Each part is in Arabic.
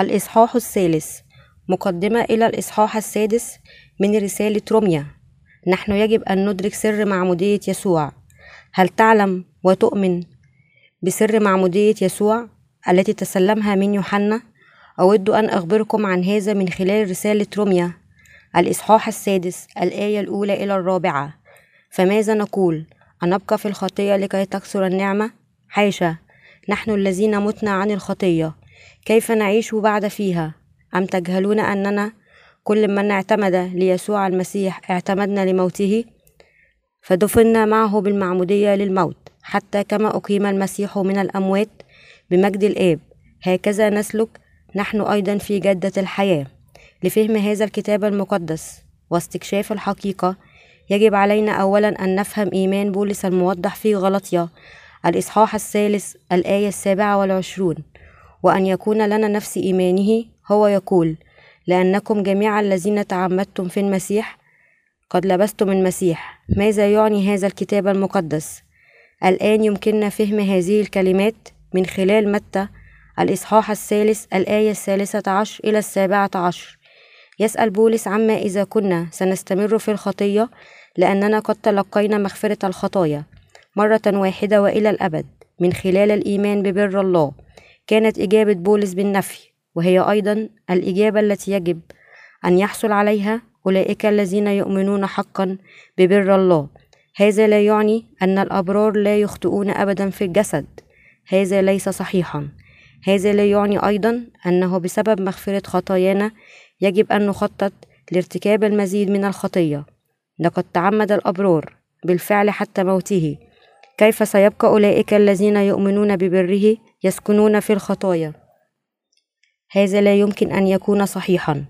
الإصحاح الثالث. مقدمة إلى الإصحاح السادس من رسالة روميا. نحن يجب أن ندرك سر معمودية يسوع. هل تعلم وتؤمن بسر معمودية يسوع التي تسلمها من يوحنا؟ أود أن أخبركم عن هذا من خلال رسالة روميا. الإصحاح السادس الآية الأولى إلى الرابعة. فماذا نقول؟ أنبقى في الخطية لكي تكثر النعمة؟ حاشا نحن الذين متنا عن الخطية. كيف نعيش بعد فيها؟ أم تجهلون أننا كل من اعتمد ليسوع المسيح اعتمدنا لموته؟ فدفنا معه بالمعمودية للموت حتى كما أقيم المسيح من الأموات بمجد الآب هكذا نسلك نحن أيضا في جدة الحياة. لفهم هذا الكتاب المقدس واستكشاف الحقيقة يجب علينا أولا أن نفهم إيمان بولس الموضح في غلطية الإصحاح الثالث الآية السابعة والعشرون. وأن يكون لنا نفس إيمانه هو يقول لأنكم جميعا الذين تعمدتم في المسيح قد لبستم المسيح. ماذا يعني هذا الكتاب المقدس؟ الآن يمكننا فهم هذه الكلمات من خلال متى؟ الإصحاح الثالث الآية الثالثة عشر إلى السابعة عشر. يسأل بولس عما إذا كنا سنستمر في الخطية لأننا قد تلقينا مغفرة الخطايا مرة واحدة وإلى الأبد من خلال الإيمان ببر الله. كانت إجابة بولس بالنفي وهي أيضا الإجابة التي يجب أن يحصل عليها أولئك الذين يؤمنون حقا ببر الله. هذا لا يعني أن الأبرار لا يخطئون أبدا في الجسد. هذا ليس صحيحا. هذا لا يعني أيضا أنه بسبب مغفرة خطايانا يجب أن نخطط لارتكاب المزيد من الخطية. لقد تعمد الأبرار بالفعل حتى موته. كيف سيبقى أولئك الذين يؤمنون ببره؟ يسكنون في الخطايا. هذا لا يمكن أن يكون صحيحا.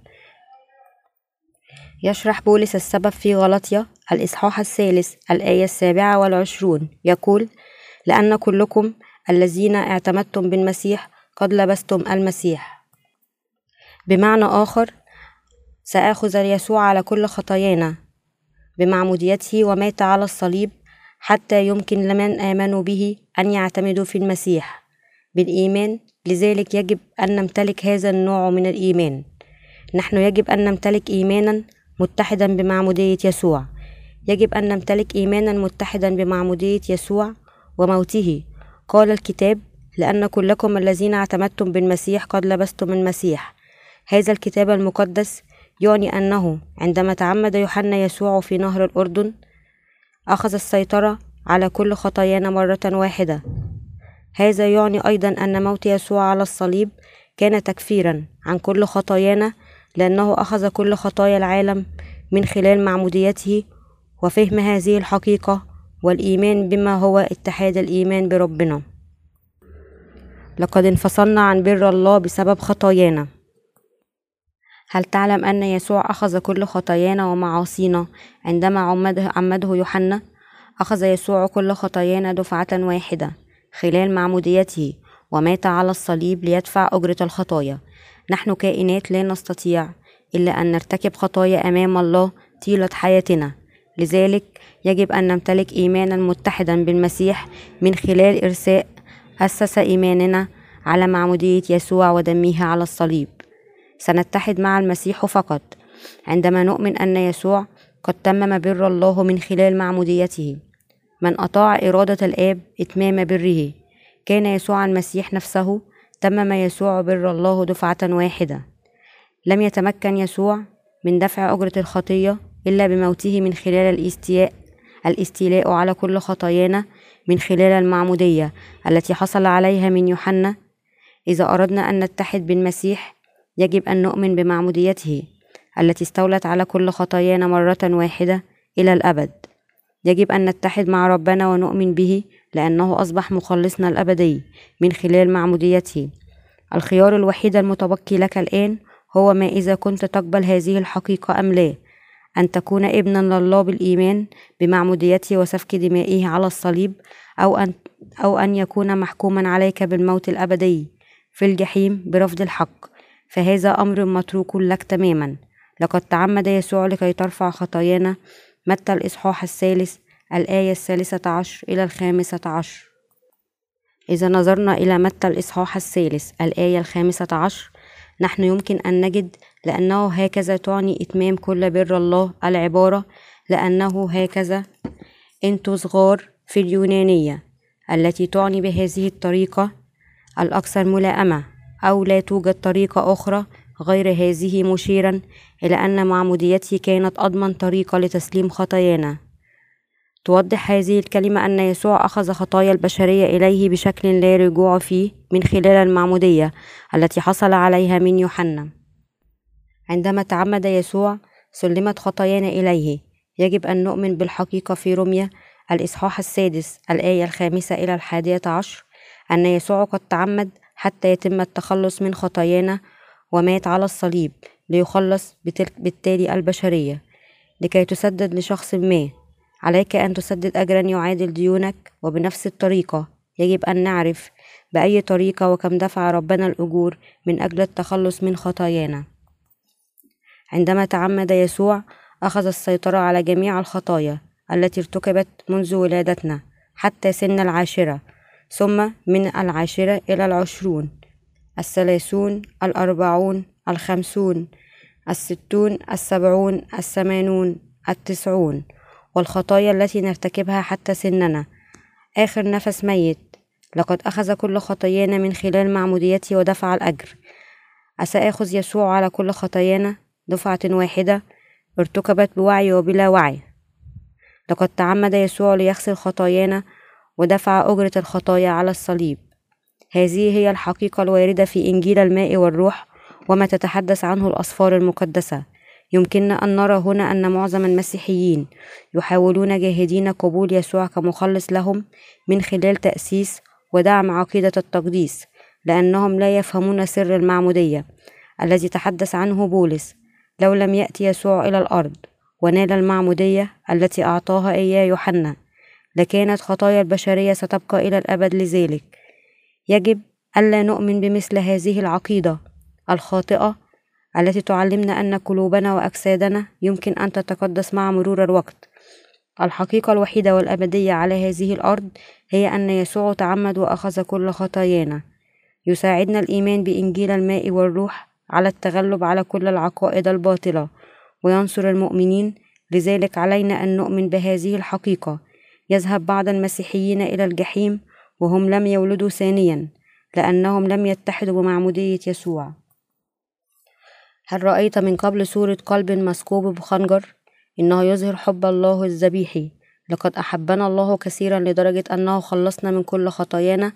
يشرح بولس السبب في غلطية الإصحاح الثالث الآية السابعة والعشرون. يقول لأن كلكم الذين اعتمدتم بالمسيح قد لبستم المسيح. بمعنى آخر سآخذ يسوع على كل خطايانا بمعموديته ومات على الصليب حتى يمكن لمن آمنوا به أن يعتمدوا في المسيح. بالإيمان. لذلك يجب أن نمتلك هذا النوع من الإيمان. نحن يجب أن نمتلك إيمانا متحدا بمعمودية يسوع. يجب أن نمتلك إيمانا متحدا بمعمودية يسوع وموته. قال الكتاب لأن كلكم الذين اعتمدتم بالمسيح قد لبستم المسيح هذا الكتاب المقدس يعني أنه عندما تعمد يوحنا يسوع في نهر الأردن أخذ السيطرة على كل خطايانا مرة واحدة. هذا يعني أيضا أن موت يسوع على الصليب كان تكفيرا عن كل خطايانا لأنه أخذ كل خطايا العالم من خلال معموديته وفهم هذه الحقيقة والإيمان بما هو اتحاد الإيمان بربنا. لقد انفصلنا عن بر الله بسبب خطايانا. هل تعلم أن يسوع أخذ كل خطايانا ومعاصينا عندما عمده, عمده يوحنا؟ أخذ يسوع كل خطايانا دفعة واحدة. خلال معموديته ومات على الصليب ليدفع أجرة الخطايا. نحن كائنات لا نستطيع إلا أن نرتكب خطايا أمام الله طيلة حياتنا. لذلك يجب أن نمتلك إيمانا متحدا بالمسيح من خلال إرساء أسس إيماننا على معمودية يسوع ودمه على الصليب. سنتحد مع المسيح فقط. عندما نؤمن أن يسوع قد تمم بر الله من خلال معموديته. من أطاع إرادة الآب إتمام بره. كان يسوع المسيح نفسه تمم يسوع بر الله دفعة واحدة. لم يتمكن يسوع من دفع أجرة الخطية إلا بموته من خلال الاستياء الاستيلاء على كل خطايانا من خلال المعمودية التي حصل عليها من يوحنا. إذا أردنا أن نتحد بالمسيح يجب أن نؤمن بمعموديته التي استولت على كل خطايانا مرة واحدة إلى الأبد. يجب أن نتحد مع ربنا ونؤمن به لأنه أصبح مخلصنا الأبدي من خلال معموديته الخيار الوحيد المتبقي لك الآن هو ما إذا كنت تقبل هذه الحقيقة أم لا. أن تكون ابنا لله بالإيمان بمعموديته وسفك دمائه على الصليب أو أن, أو أن يكون محكوما عليك بالموت الأبدي في الجحيم برفض الحق. فهذا أمر متروك لك تماما. لقد تعمد يسوع لكي ترفع خطايانا متى الإصحاح الثالث؟ الآية الثالثة عشر إلى الخامسة عشر. إذا نظرنا إلى متى الإصحاح الثالث الآية الخامسة عشر نحن يمكن أن نجد لأنه هكذا تعني إتمام كل بر الله العبارة لأنه هكذا أنتو صغار في اليونانية التي تعني بهذه الطريقة الأكثر ملائمة أو لا توجد طريقة أخرى غير هذه مشيرا إلى أن معموديته كانت أضمن طريقة لتسليم خطايانا. توضح هذه الكلمة أن يسوع أخذ خطايا البشرية إليه بشكل لا رجوع فيه من خلال المعمودية التي حصل عليها من يوحنا. عندما تعمد يسوع سلمت خطايانا إليه. يجب أن نؤمن بالحقيقة في رمية الإصحاح السادس الآية الخامسة إلى الحادية عشر أن يسوع قد تعمد حتى يتم التخلص من خطايانا ومات على الصليب ليخلص بالتالي البشرية لكي تسدد لشخص ما. عليك أن تسدد أجرا يعادل ديونك وبنفس الطريقة يجب أن نعرف بأي طريقة وكم دفع ربنا الأجور من أجل التخلص من خطايانا. عندما تعمد يسوع أخذ السيطرة على جميع الخطايا التي ارتكبت منذ ولادتنا حتى سن العاشرة ثم من العاشرة إلى العشرون. الثلاثون الأربعون الخمسون الستون السبعون الثمانون التسعون. والخطايا التي نرتكبها حتى سننا. آخر نفس ميت. لقد أخذ كل خطايانا من خلال معموديته ودفع الأجر. أسأخذ يسوع على كل خطايانا؟ دفعة واحدة. ارتكبت بوعي وبلا وعي. لقد تعمد يسوع ليغسل خطايانا ودفع أجرة الخطايا على الصليب. هذه هي الحقيقة الواردة في إنجيل الماء والروح وما تتحدث عنه الأسفار المقدسة. يمكننا أن نرى هنا أن معظم المسيحيين يحاولون جاهدين قبول يسوع كمخلص لهم من خلال تأسيس ودعم عقيدة التقديس لأنهم لا يفهمون سر المعمودية الذي تحدث عنه بولس. لو لم يأتي يسوع إلى الأرض ونال المعمودية التي أعطاها إياه يوحنا لكانت خطايا البشرية ستبقى إلى الأبد لذلك. يجب ألا نؤمن بمثل هذه العقيدة الخاطئة التي تعلمنا أن قلوبنا وأجسادنا يمكن أن تتقدس مع مرور الوقت. الحقيقة الوحيدة والأبدية على هذه الأرض هي أن يسوع تعمد وأخذ كل خطايانا. يساعدنا الإيمان بإنجيل الماء والروح على التغلب على كل العقائد الباطلة وينصر المؤمنين. لذلك علينا أن نؤمن بهذه الحقيقة. يذهب بعض المسيحيين إلى الجحيم وهم لم يولدوا ثانيا لأنهم لم يتحدوا بمعمودية يسوع. هل رأيت من قبل صورة قلب مسكوب بخنجر؟ إنه يظهر حب الله الذبيحي. لقد أحبنا الله كثيرا لدرجة أنه خلصنا من كل خطايانا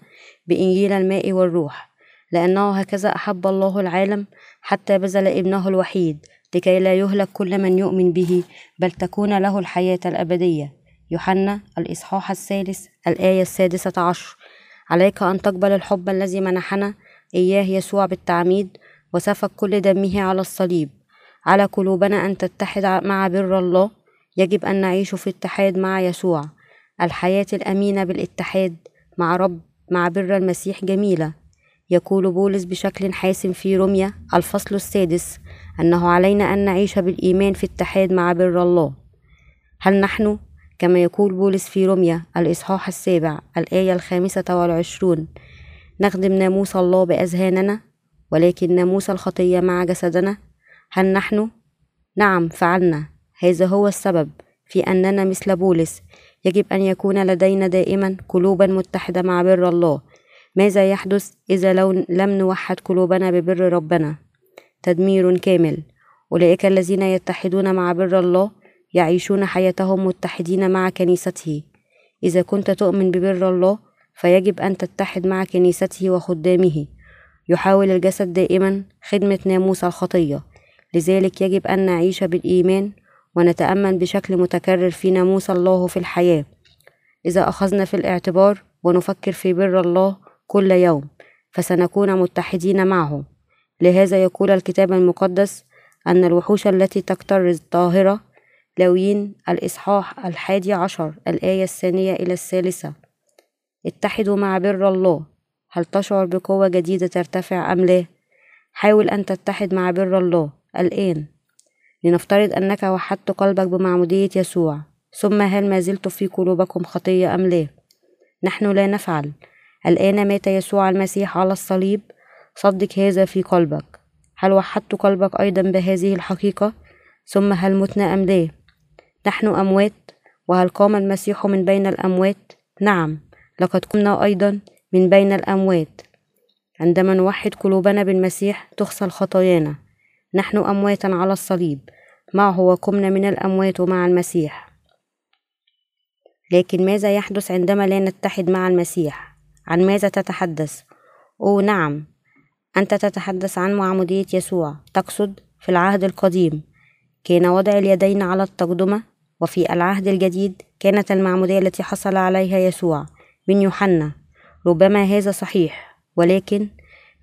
بإنجيل الماء والروح لأنه هكذا أحب الله العالم حتى بذل ابنه الوحيد لكي لا يهلك كل من يؤمن به بل تكون له الحياة الأبدية. يوحنا الإصحاح الثالث الآية السادسة عشر. عليك أن تقبل الحب الذي منحنا إياه يسوع بالتعميد وسفك كل دمه على الصليب. على قلوبنا أن تتحد مع بر الله. يجب أن نعيش في اتحاد مع يسوع. الحياة الأمينة بالاتحاد مع رب مع بر المسيح جميلة. يقول بولس بشكل حاسم في روميا الفصل السادس أنه علينا أن نعيش بالإيمان في اتحاد مع بر الله. هل نحن كما يقول بولس في روميا الإصحاح السابع الآية الخامسة والعشرون نخدم ناموس الله بأذهاننا ولكن ناموس الخطية مع جسدنا. هل نحن؟ نعم فعلنا. هذا هو السبب في أننا مثل بولس. يجب أن يكون لدينا دائما قلوبا متحدة مع بر الله. ماذا يحدث إذا لو لم نوحد قلوبنا ببر ربنا؟ تدمير كامل. أولئك الذين يتحدون مع بر الله يعيشون حياتهم متحدين مع كنيسته. إذا كنت تؤمن ببر الله فيجب أن تتحد مع كنيسته وخدامه. يحاول الجسد دائما خدمة ناموس الخطية. لذلك يجب أن نعيش بالإيمان ونتأمل بشكل متكرر في ناموس الله في الحياة. إذا أخذنا في الاعتبار ونفكر في بر الله كل يوم فسنكون متحدين معه. لهذا يقول الكتاب المقدس أن الوحوش التي تكترز طاهرة لوين الإصحاح الحادي عشر الآية الثانية إلى الثالثة. اتحدوا مع بر الله. هل تشعر بقوة جديدة ترتفع أم لا؟ حاول أن تتحد مع بر الله. الآن. لنفترض أنك وحدت قلبك بمعمودية يسوع. ثم هل ما زلت في قلوبكم خطية أم لا؟ نحن لا نفعل. الآن مات يسوع المسيح على الصليب. صدق هذا في قلبك. هل وحدت قلبك أيضا بهذه الحقيقة؟ ثم هل متنا أم لا؟ نحن أموات وهل قام المسيح من بين الأموات؟ نعم لقد قمنا أيضا من بين الأموات. عندما نوحد قلوبنا بالمسيح تغسل خطايانا نحن أمواتا على الصليب. معه وقمنا من الأموات مع المسيح. لكن ماذا يحدث عندما لا نتحد مع المسيح؟ عن ماذا تتحدث؟ أوه نعم أنت تتحدث عن معمودية يسوع. تقصد في العهد القديم. كان وضع اليدين على التقدمة وفي العهد الجديد كانت المعمودية التي حصل عليها يسوع من يوحنا. ربما هذا صحيح ولكن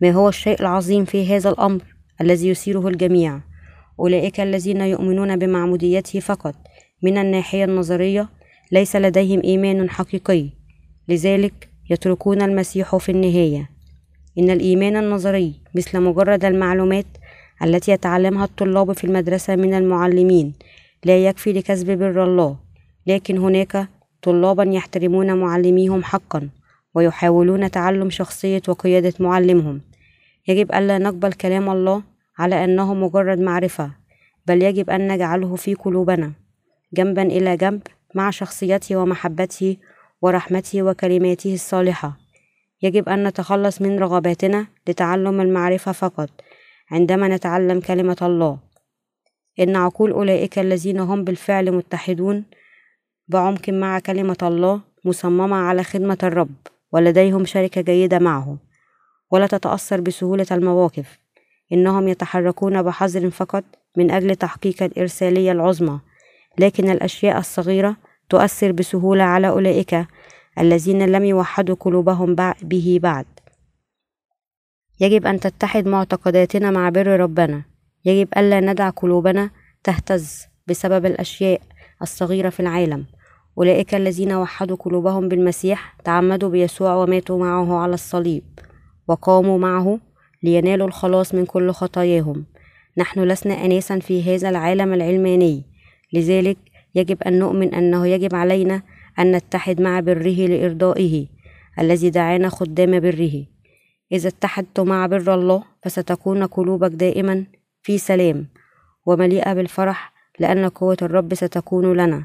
ما هو الشيء العظيم في هذا الأمر الذي يثيره الجميع؟ أولئك الذين يؤمنون بمعموديته فقط. من الناحية النظرية ليس لديهم إيمان حقيقي. لذلك يتركون المسيح في النهاية. إن الإيمان النظري مثل مجرد المعلومات التي يتعلمها الطلاب في المدرسة من المعلمين. لا يكفي لكسب بر الله. لكن هناك طلابا يحترمون معلميهم حقا ويحاولون تعلم شخصية وقيادة معلمهم. يجب ألا نقبل كلام الله على أنه مجرد معرفة بل يجب أن نجعله في قلوبنا. جنبا إلى جنب مع شخصيته ومحبته ورحمته وكلماته الصالحة. يجب أن نتخلص من رغباتنا لتعلم المعرفة فقط. عندما نتعلم كلمة الله. إن عقول أولئك الذين هم بالفعل متحدون بعمق مع كلمة الله مصممة على خدمة الرب ولديهم شركة جيدة معه. ولا تتأثر بسهولة المواقف. إنهم يتحركون بحذر فقط من أجل تحقيق الإرسالية العظمى. لكن الأشياء الصغيرة تؤثر بسهولة على أولئك الذين لم يوحدوا قلوبهم به بعد. يجب أن تتحد معتقداتنا مع بر ربنا. يجب ألا ندع قلوبنا تهتز بسبب الأشياء الصغيرة في العالم. أولئك الذين وحدوا قلوبهم بالمسيح تعمدوا بيسوع وماتوا معه على الصليب وقاموا معه لينالوا الخلاص من كل خطاياهم. نحن لسنا أناسا في هذا العالم العلماني. لذلك يجب أن نؤمن أنه يجب علينا أن نتحد مع بره لإرضائه الذي دعانا خدام بره. إذا اتحدت مع بر الله فستكون قلوبك دائما في سلام ومليئة بالفرح لأن قوة الرب ستكون لنا.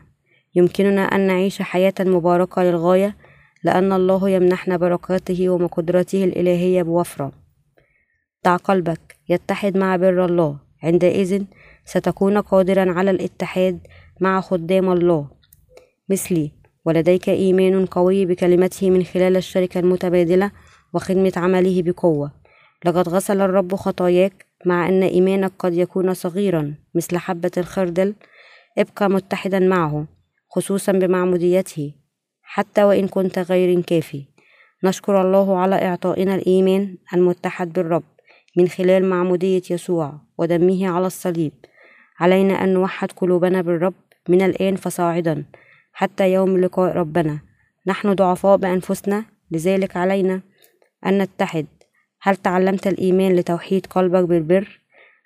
يمكننا أن نعيش حياة مباركة للغاية لأن الله يمنحنا بركاته ومقدرته الإلهية بوفرة. دع قلبك يتحد مع بر الله. عندئذ ستكون قادرا على الاتحاد مع خدام الله. مثلي ولديك إيمان قوي بكلمته من خلال الشركة المتبادلة وخدمة عمله بقوة. لقد غسل الرب خطاياك مع أن إيمانك قد يكون صغيرا مثل حبة الخردل. ابقى متحدا معه خصوصا بمعموديته حتى وإن كنت غير كافي. نشكر الله على إعطائنا الإيمان المتحد بالرب من خلال معمودية يسوع ودمه على الصليب. علينا أن نوحد قلوبنا بالرب من الآن فصاعدا حتى يوم لقاء ربنا. نحن ضعفاء بأنفسنا لذلك علينا أن نتحد هل تعلمت الإيمان لتوحيد قلبك بالبر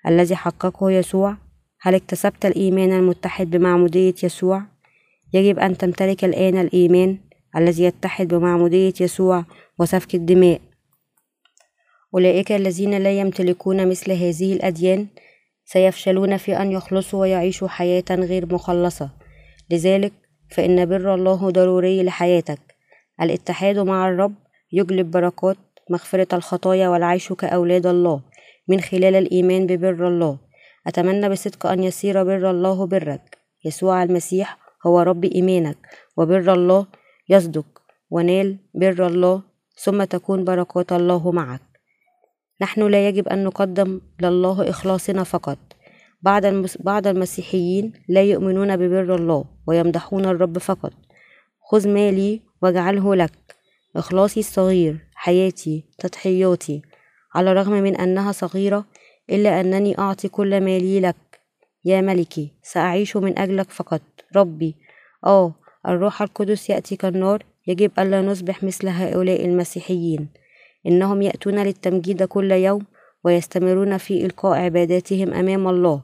الذي حققه يسوع؟ هل اكتسبت الإيمان المتحد بمعمودية يسوع؟ يجب أن تمتلك الآن الإيمان الذي يتحد بمعمودية يسوع وسفك الدماء أولئك الذين لا يمتلكون مثل هذه الأديان سيفشلون في أن يخلصوا ويعيشوا حياة غير مخلصة لذلك فإن بر الله ضروري لحياتك الاتحاد مع الرب يجلب بركات مغفرة الخطايا والعيش كأولاد الله من خلال الإيمان ببر الله. أتمنى بصدق أن يصير بر الله برك. يسوع المسيح هو رب إيمانك وبر الله يصدق ونال بر الله ثم تكون بركات الله معك. نحن لا يجب أن نقدم لله إخلاصنا فقط. بعض بعض المسيحيين لا يؤمنون ببر الله ويمدحون الرب فقط. خذ مالي واجعله لك. إخلاصي الصغير. حياتي تضحياتي. على الرغم من أنها صغيرة إلا أنني أعطي كل مالي لك. يا ملكي سأعيش من أجلك فقط. ربي. آه الروح القدس يأتي كالنار. يجب ألا نصبح مثل هؤلاء المسيحيين. إنهم يأتون للتمجيد كل يوم ويستمرون في إلقاء عباداتهم أمام الله.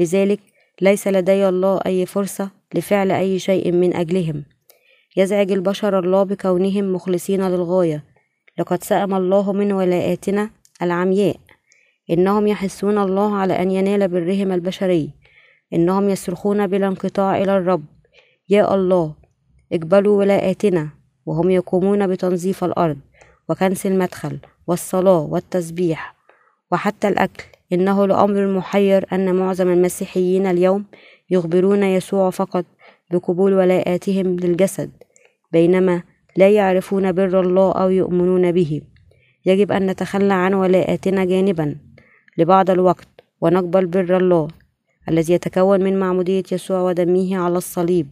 لذلك ليس لدي الله أي فرصة لفعل أي شيء من أجلهم. يزعج البشر الله بكونهم مخلصين للغاية. لقد سأم الله من ولاءاتنا العمياء. إنهم يحثون الله على أن ينال برهم البشري. إنهم يصرخون بلا انقطاع إلى الرب. يا الله اقبلوا ولاءاتنا وهم يقومون بتنظيف الأرض وكنس المدخل والصلاة والتسبيح وحتى الأكل. إنه لأمر محير أن معظم المسيحيين اليوم يخبرون يسوع فقط بقبول ولاءاتهم للجسد بينما لا يعرفون بر الله أو يؤمنون به. يجب أن نتخلى عن ولاءاتنا جانبا لبعض الوقت ونقبل بر الله الذي يتكون من معمودية يسوع ودمه على الصليب.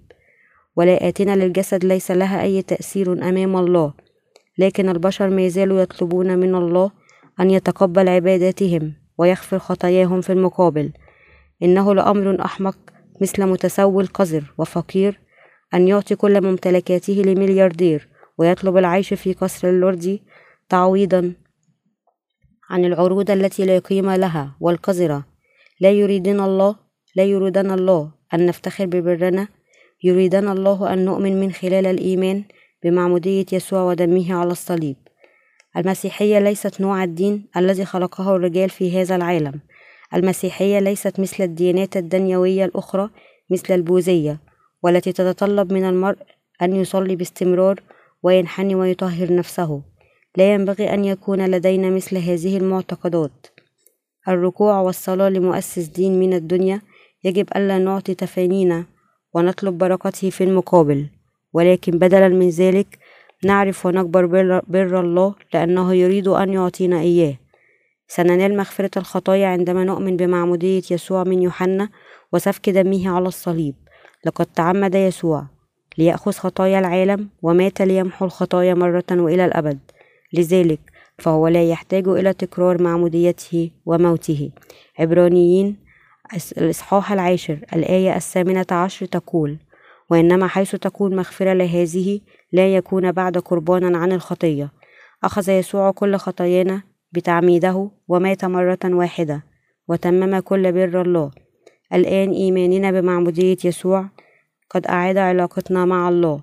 ولاءاتنا للجسد ليس لها أي تأثير أمام الله لكن البشر ما يزالوا يطلبون من الله أن يتقبل عباداتهم ويغفر خطاياهم في المقابل. إنه لأمر أحمق مثل متسول قذر وفقير أن يعطي كل ممتلكاته لملياردير. ويطلب العيش في قصر اللوردي تعويضا عن العروض التي لا قيمة لها والقذرة. لا يريدنا الله لا يريدنا الله أن نفتخر ببرنا. يريدنا الله أن نؤمن من خلال الإيمان بمعمودية يسوع ودمه على الصليب. المسيحية ليست نوع الدين الذي خلقه الرجال في هذا العالم. المسيحية ليست مثل الديانات الدنيوية الأخرى مثل البوذية والتي تتطلب من المرء أن يصلي باستمرار وينحني ويطهر نفسه. لا ينبغي أن يكون لدينا مثل هذه المعتقدات. الركوع والصلاة لمؤسس دين من الدنيا يجب ألا نعطي تفانينا ونطلب بركته في المقابل. ولكن بدلا من ذلك نعرف ونكبر بر, الله لأنه يريد أن يعطينا إياه. سننال مغفرة الخطايا عندما نؤمن بمعمودية يسوع من يوحنا وسفك دمه على الصليب. لقد تعمد يسوع. ليأخذ خطايا العالم ومات ليمحو الخطايا مرة وإلى الأبد. لذلك فهو لا يحتاج إلى تكرار معموديته وموته. عبرانيين الإصحاح العاشر الآية الثامنة عشر تقول وإنما حيث تكون مغفرة لهذه لا يكون بعد قربانا عن الخطية. أخذ يسوع كل خطايانا بتعميده ومات مرة واحدة وتمم كل بر الله. الآن إيماننا بمعمودية يسوع قد أعاد علاقتنا مع الله.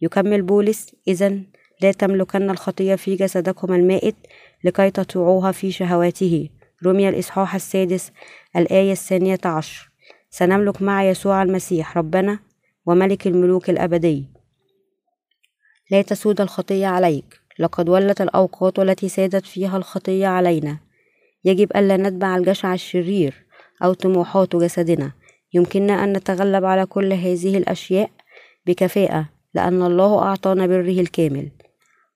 يكمل بولس إذا لا تملكن الخطية في جسدكم المائت لكي تطيعوها في شهواته. رمي الإصحاح السادس الآية الثانية عشر. سنملك مع يسوع المسيح ربنا وملك الملوك الأبدي. لا تسود الخطية عليك. لقد ولت الأوقات التي سادت فيها الخطية علينا. يجب ألا نتبع الجشع الشرير أو طموحات جسدنا. يمكننا أن نتغلب على كل هذه الأشياء بكفاءة لأن الله أعطانا بره الكامل.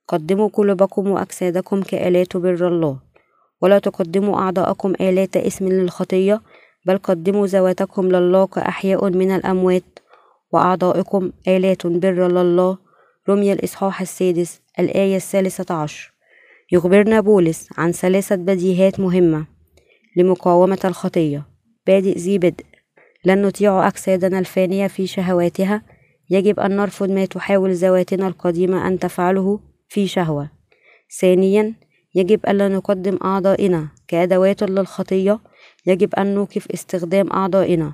قدموا قلوبكم وأجسادكم كآلات بر الله. ولا تقدموا أعضاءكم آلات اسم للخطية بل قدموا ذواتكم لله كأحياء من الأموات. وأعضائكم آلات بر لله. رمي الإصحاح السادس الآية الثالثة عشر. يخبرنا بولس عن ثلاثة بديهات مهمة لمقاومة الخطية. بادئ ذي بدء لن نطيع أجسادنا الفانية في شهواتها. يجب أن نرفض ما تحاول ذواتنا القديمة أن تفعله في شهوة. ثانيا يجب ألا نقدم أعضائنا كأدوات للخطية. يجب أن نوقف استخدام أعضائنا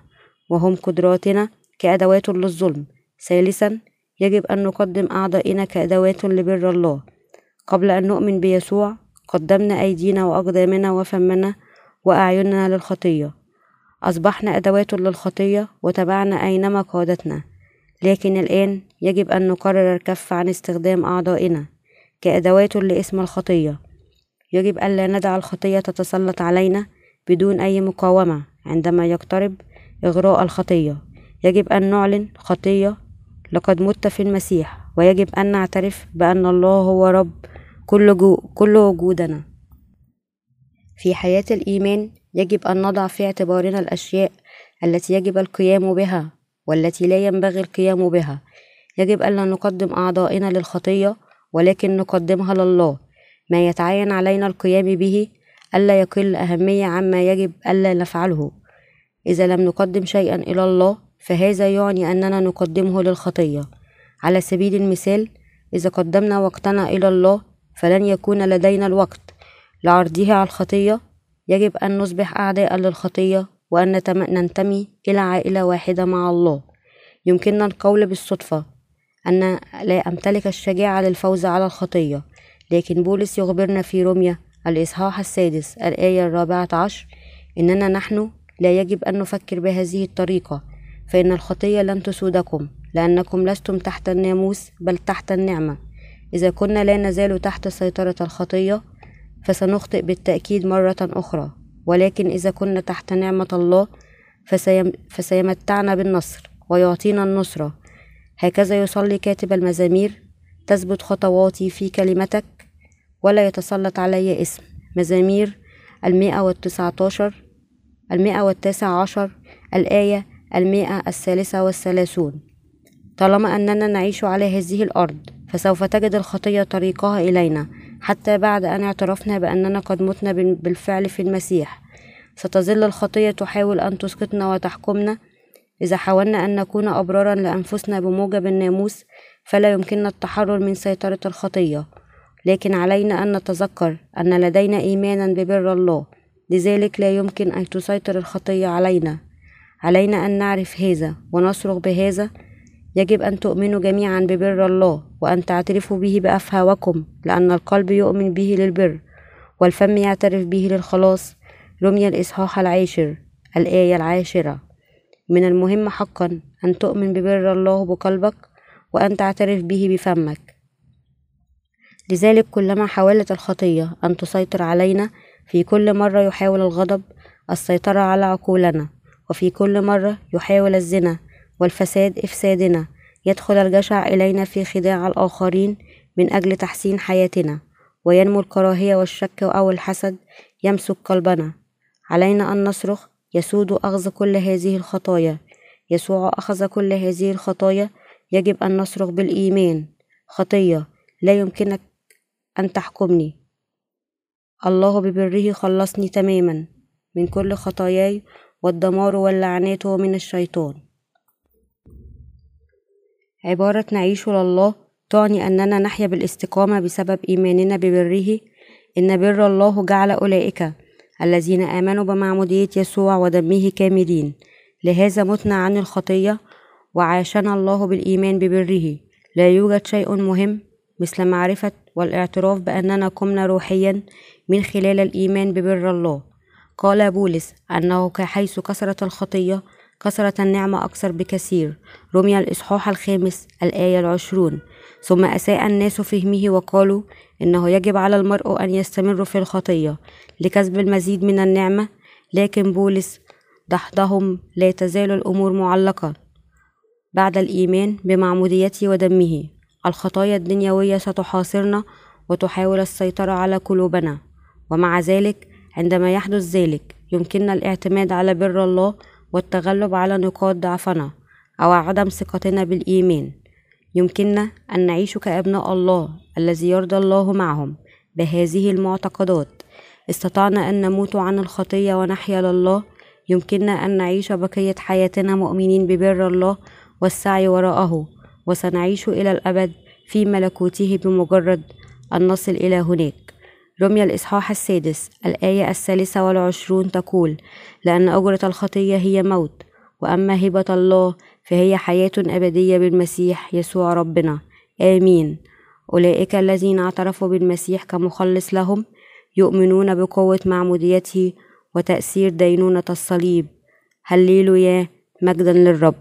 وهم قدراتنا كأدوات للظلم. ثالثا يجب أن نقدم أعضائنا كأدوات لبر الله. قبل أن نؤمن بيسوع قدمنا أيدينا وأقدامنا وفمنا وأعيننا للخطية. أصبحنا أدوات للخطية وتبعنا أينما قادتنا لكن الآن يجب أن نقرر الكف عن استخدام أعضائنا كأدوات لاسم الخطية. يجب ألا ندع الخطية تتسلط علينا بدون أي مقاومة عندما يقترب إغراء الخطية. يجب أن نعلن خطية لقد مت في المسيح ويجب أن نعترف بأن الله هو رب كل, جو كل وجودنا. في حياة الإيمان يجب أن نضع في اعتبارنا الأشياء التي يجب القيام بها والتي لا ينبغي القيام بها. يجب ألا نقدم أعضائنا للخطية ولكن نقدمها لله. ما يتعين علينا القيام به ألا يقل أهمية عما يجب ألا نفعله. إذا لم نقدم شيئا إلى الله فهذا يعني أننا نقدمه للخطية. على سبيل المثال إذا قدمنا وقتنا إلى الله فلن يكون لدينا الوقت لعرضه على الخطية يجب أن نصبح أعداء للخطية وأن ننتمي إلى عائلة واحدة مع الله. يمكننا القول بالصدفة أن لا أمتلك الشجاعة للفوز على الخطية لكن بولس يخبرنا في روميا الإصحاح السادس الآية الرابعة عشر إننا نحن لا يجب أن نفكر بهذه الطريقة فإن الخطية لن تسودكم لأنكم لستم تحت الناموس بل تحت النعمة. إذا كنا لا نزال تحت سيطرة الخطية فسنخطئ بالتأكيد مرة أخرى. ولكن إذا كنا تحت نعمة الله فسيم فسيمتعنا بالنصر ويعطينا النصرة هكذا يصلي كاتب المزامير تثبت خطواتي في كلمتك ولا يتسلط علي اسم. مزامير المئة والتسعة عشر المئة والتاسع عشر الآية المئة الثالثة والثلاثون. طالما أننا نعيش على هذه الأرض فسوف تجد الخطية طريقها إلينا. حتى بعد أن اعترفنا بأننا قد متنا بالفعل في المسيح. ستظل الخطية تحاول أن تسقطنا وتحكمنا. إذا حاولنا أن نكون أبرارا لأنفسنا بموجب الناموس فلا يمكننا التحرر من سيطرة الخطية. لكن علينا أن نتذكر أن لدينا إيمانا ببر الله. لذلك لا يمكن أن تسيطر الخطية علينا. علينا أن نعرف هذا ونصرخ بهذا يجب أن تؤمنوا جميعا ببر الله وأن تعترفوا به بأفهاوكم لأن القلب يؤمن به للبر والفم يعترف به للخلاص. رمي الإصحاح العاشر الآية العاشرة. من المهم حقا أن تؤمن ببر الله بقلبك وأن تعترف به بفمك. لذلك كلما حاولت الخطية أن تسيطر علينا في كل مرة يحاول الغضب السيطرة على عقولنا وفي كل مرة يحاول الزنا والفساد إفسادنا. يدخل الجشع إلينا في خداع الآخرين من أجل تحسين حياتنا. وينمو الكراهية والشك أو الحسد يمسك قلبنا. علينا أن نصرخ. يسود أخذ كل هذه الخطايا. يسوع أخذ كل هذه الخطايا. يجب أن نصرخ بالإيمان. خطية. لا يمكنك أن تحكمني. الله ببره خلصني تماما. من كل خطاياي والدمار واللعنات ومن الشيطان. عبارة نعيش لله تعني أننا نحيا بالاستقامة بسبب إيماننا ببره. إن بر الله جعل أولئك الذين آمنوا بمعمودية يسوع ودمه كاملين لهذا متنا عن الخطية وعاشنا الله بالإيمان ببره. لا يوجد شيء مهم مثل معرفة والاعتراف بأننا قمنا روحيا من خلال الإيمان ببر الله. قال بولس أنه كحيث كثرت الخطية كثرت النعمة أكثر بكثير. رمي الإصحاح الخامس الآية العشرون. ثم أساء الناس فهمه وقالوا إنه يجب على المرء أن يستمر في الخطية لكسب المزيد من النعمة لكن بولس دحضهم لا تزال الأمور معلقة بعد الإيمان بمعموديته ودمه. الخطايا الدنيوية ستحاصرنا وتحاول السيطرة على قلوبنا ومع ذلك عندما يحدث ذلك يمكننا الاعتماد على بر الله والتغلب على نقاط ضعفنا أو عدم ثقتنا بالإيمان. يمكننا أن نعيش كأبناء الله الذي يرضى الله معهم بهذه المعتقدات. استطعنا أن نموت عن الخطية ونحيا لله. يمكننا أن نعيش بقية حياتنا مؤمنين ببر الله والسعي وراءه. وسنعيش إلى الأبد في ملكوته بمجرد أن نصل إلى هناك. رمي الإصحاح السادس الآية الثالثة والعشرون تقول لأن أجرة الخطية هي موت وأما هبة الله فهي حياة أبدية بالمسيح يسوع ربنا. آمين. أولئك الذين اعترفوا بالمسيح كمخلص لهم يؤمنون بقوة معموديته وتأثير دينونة الصليب. هللوا يا مجدا للرب.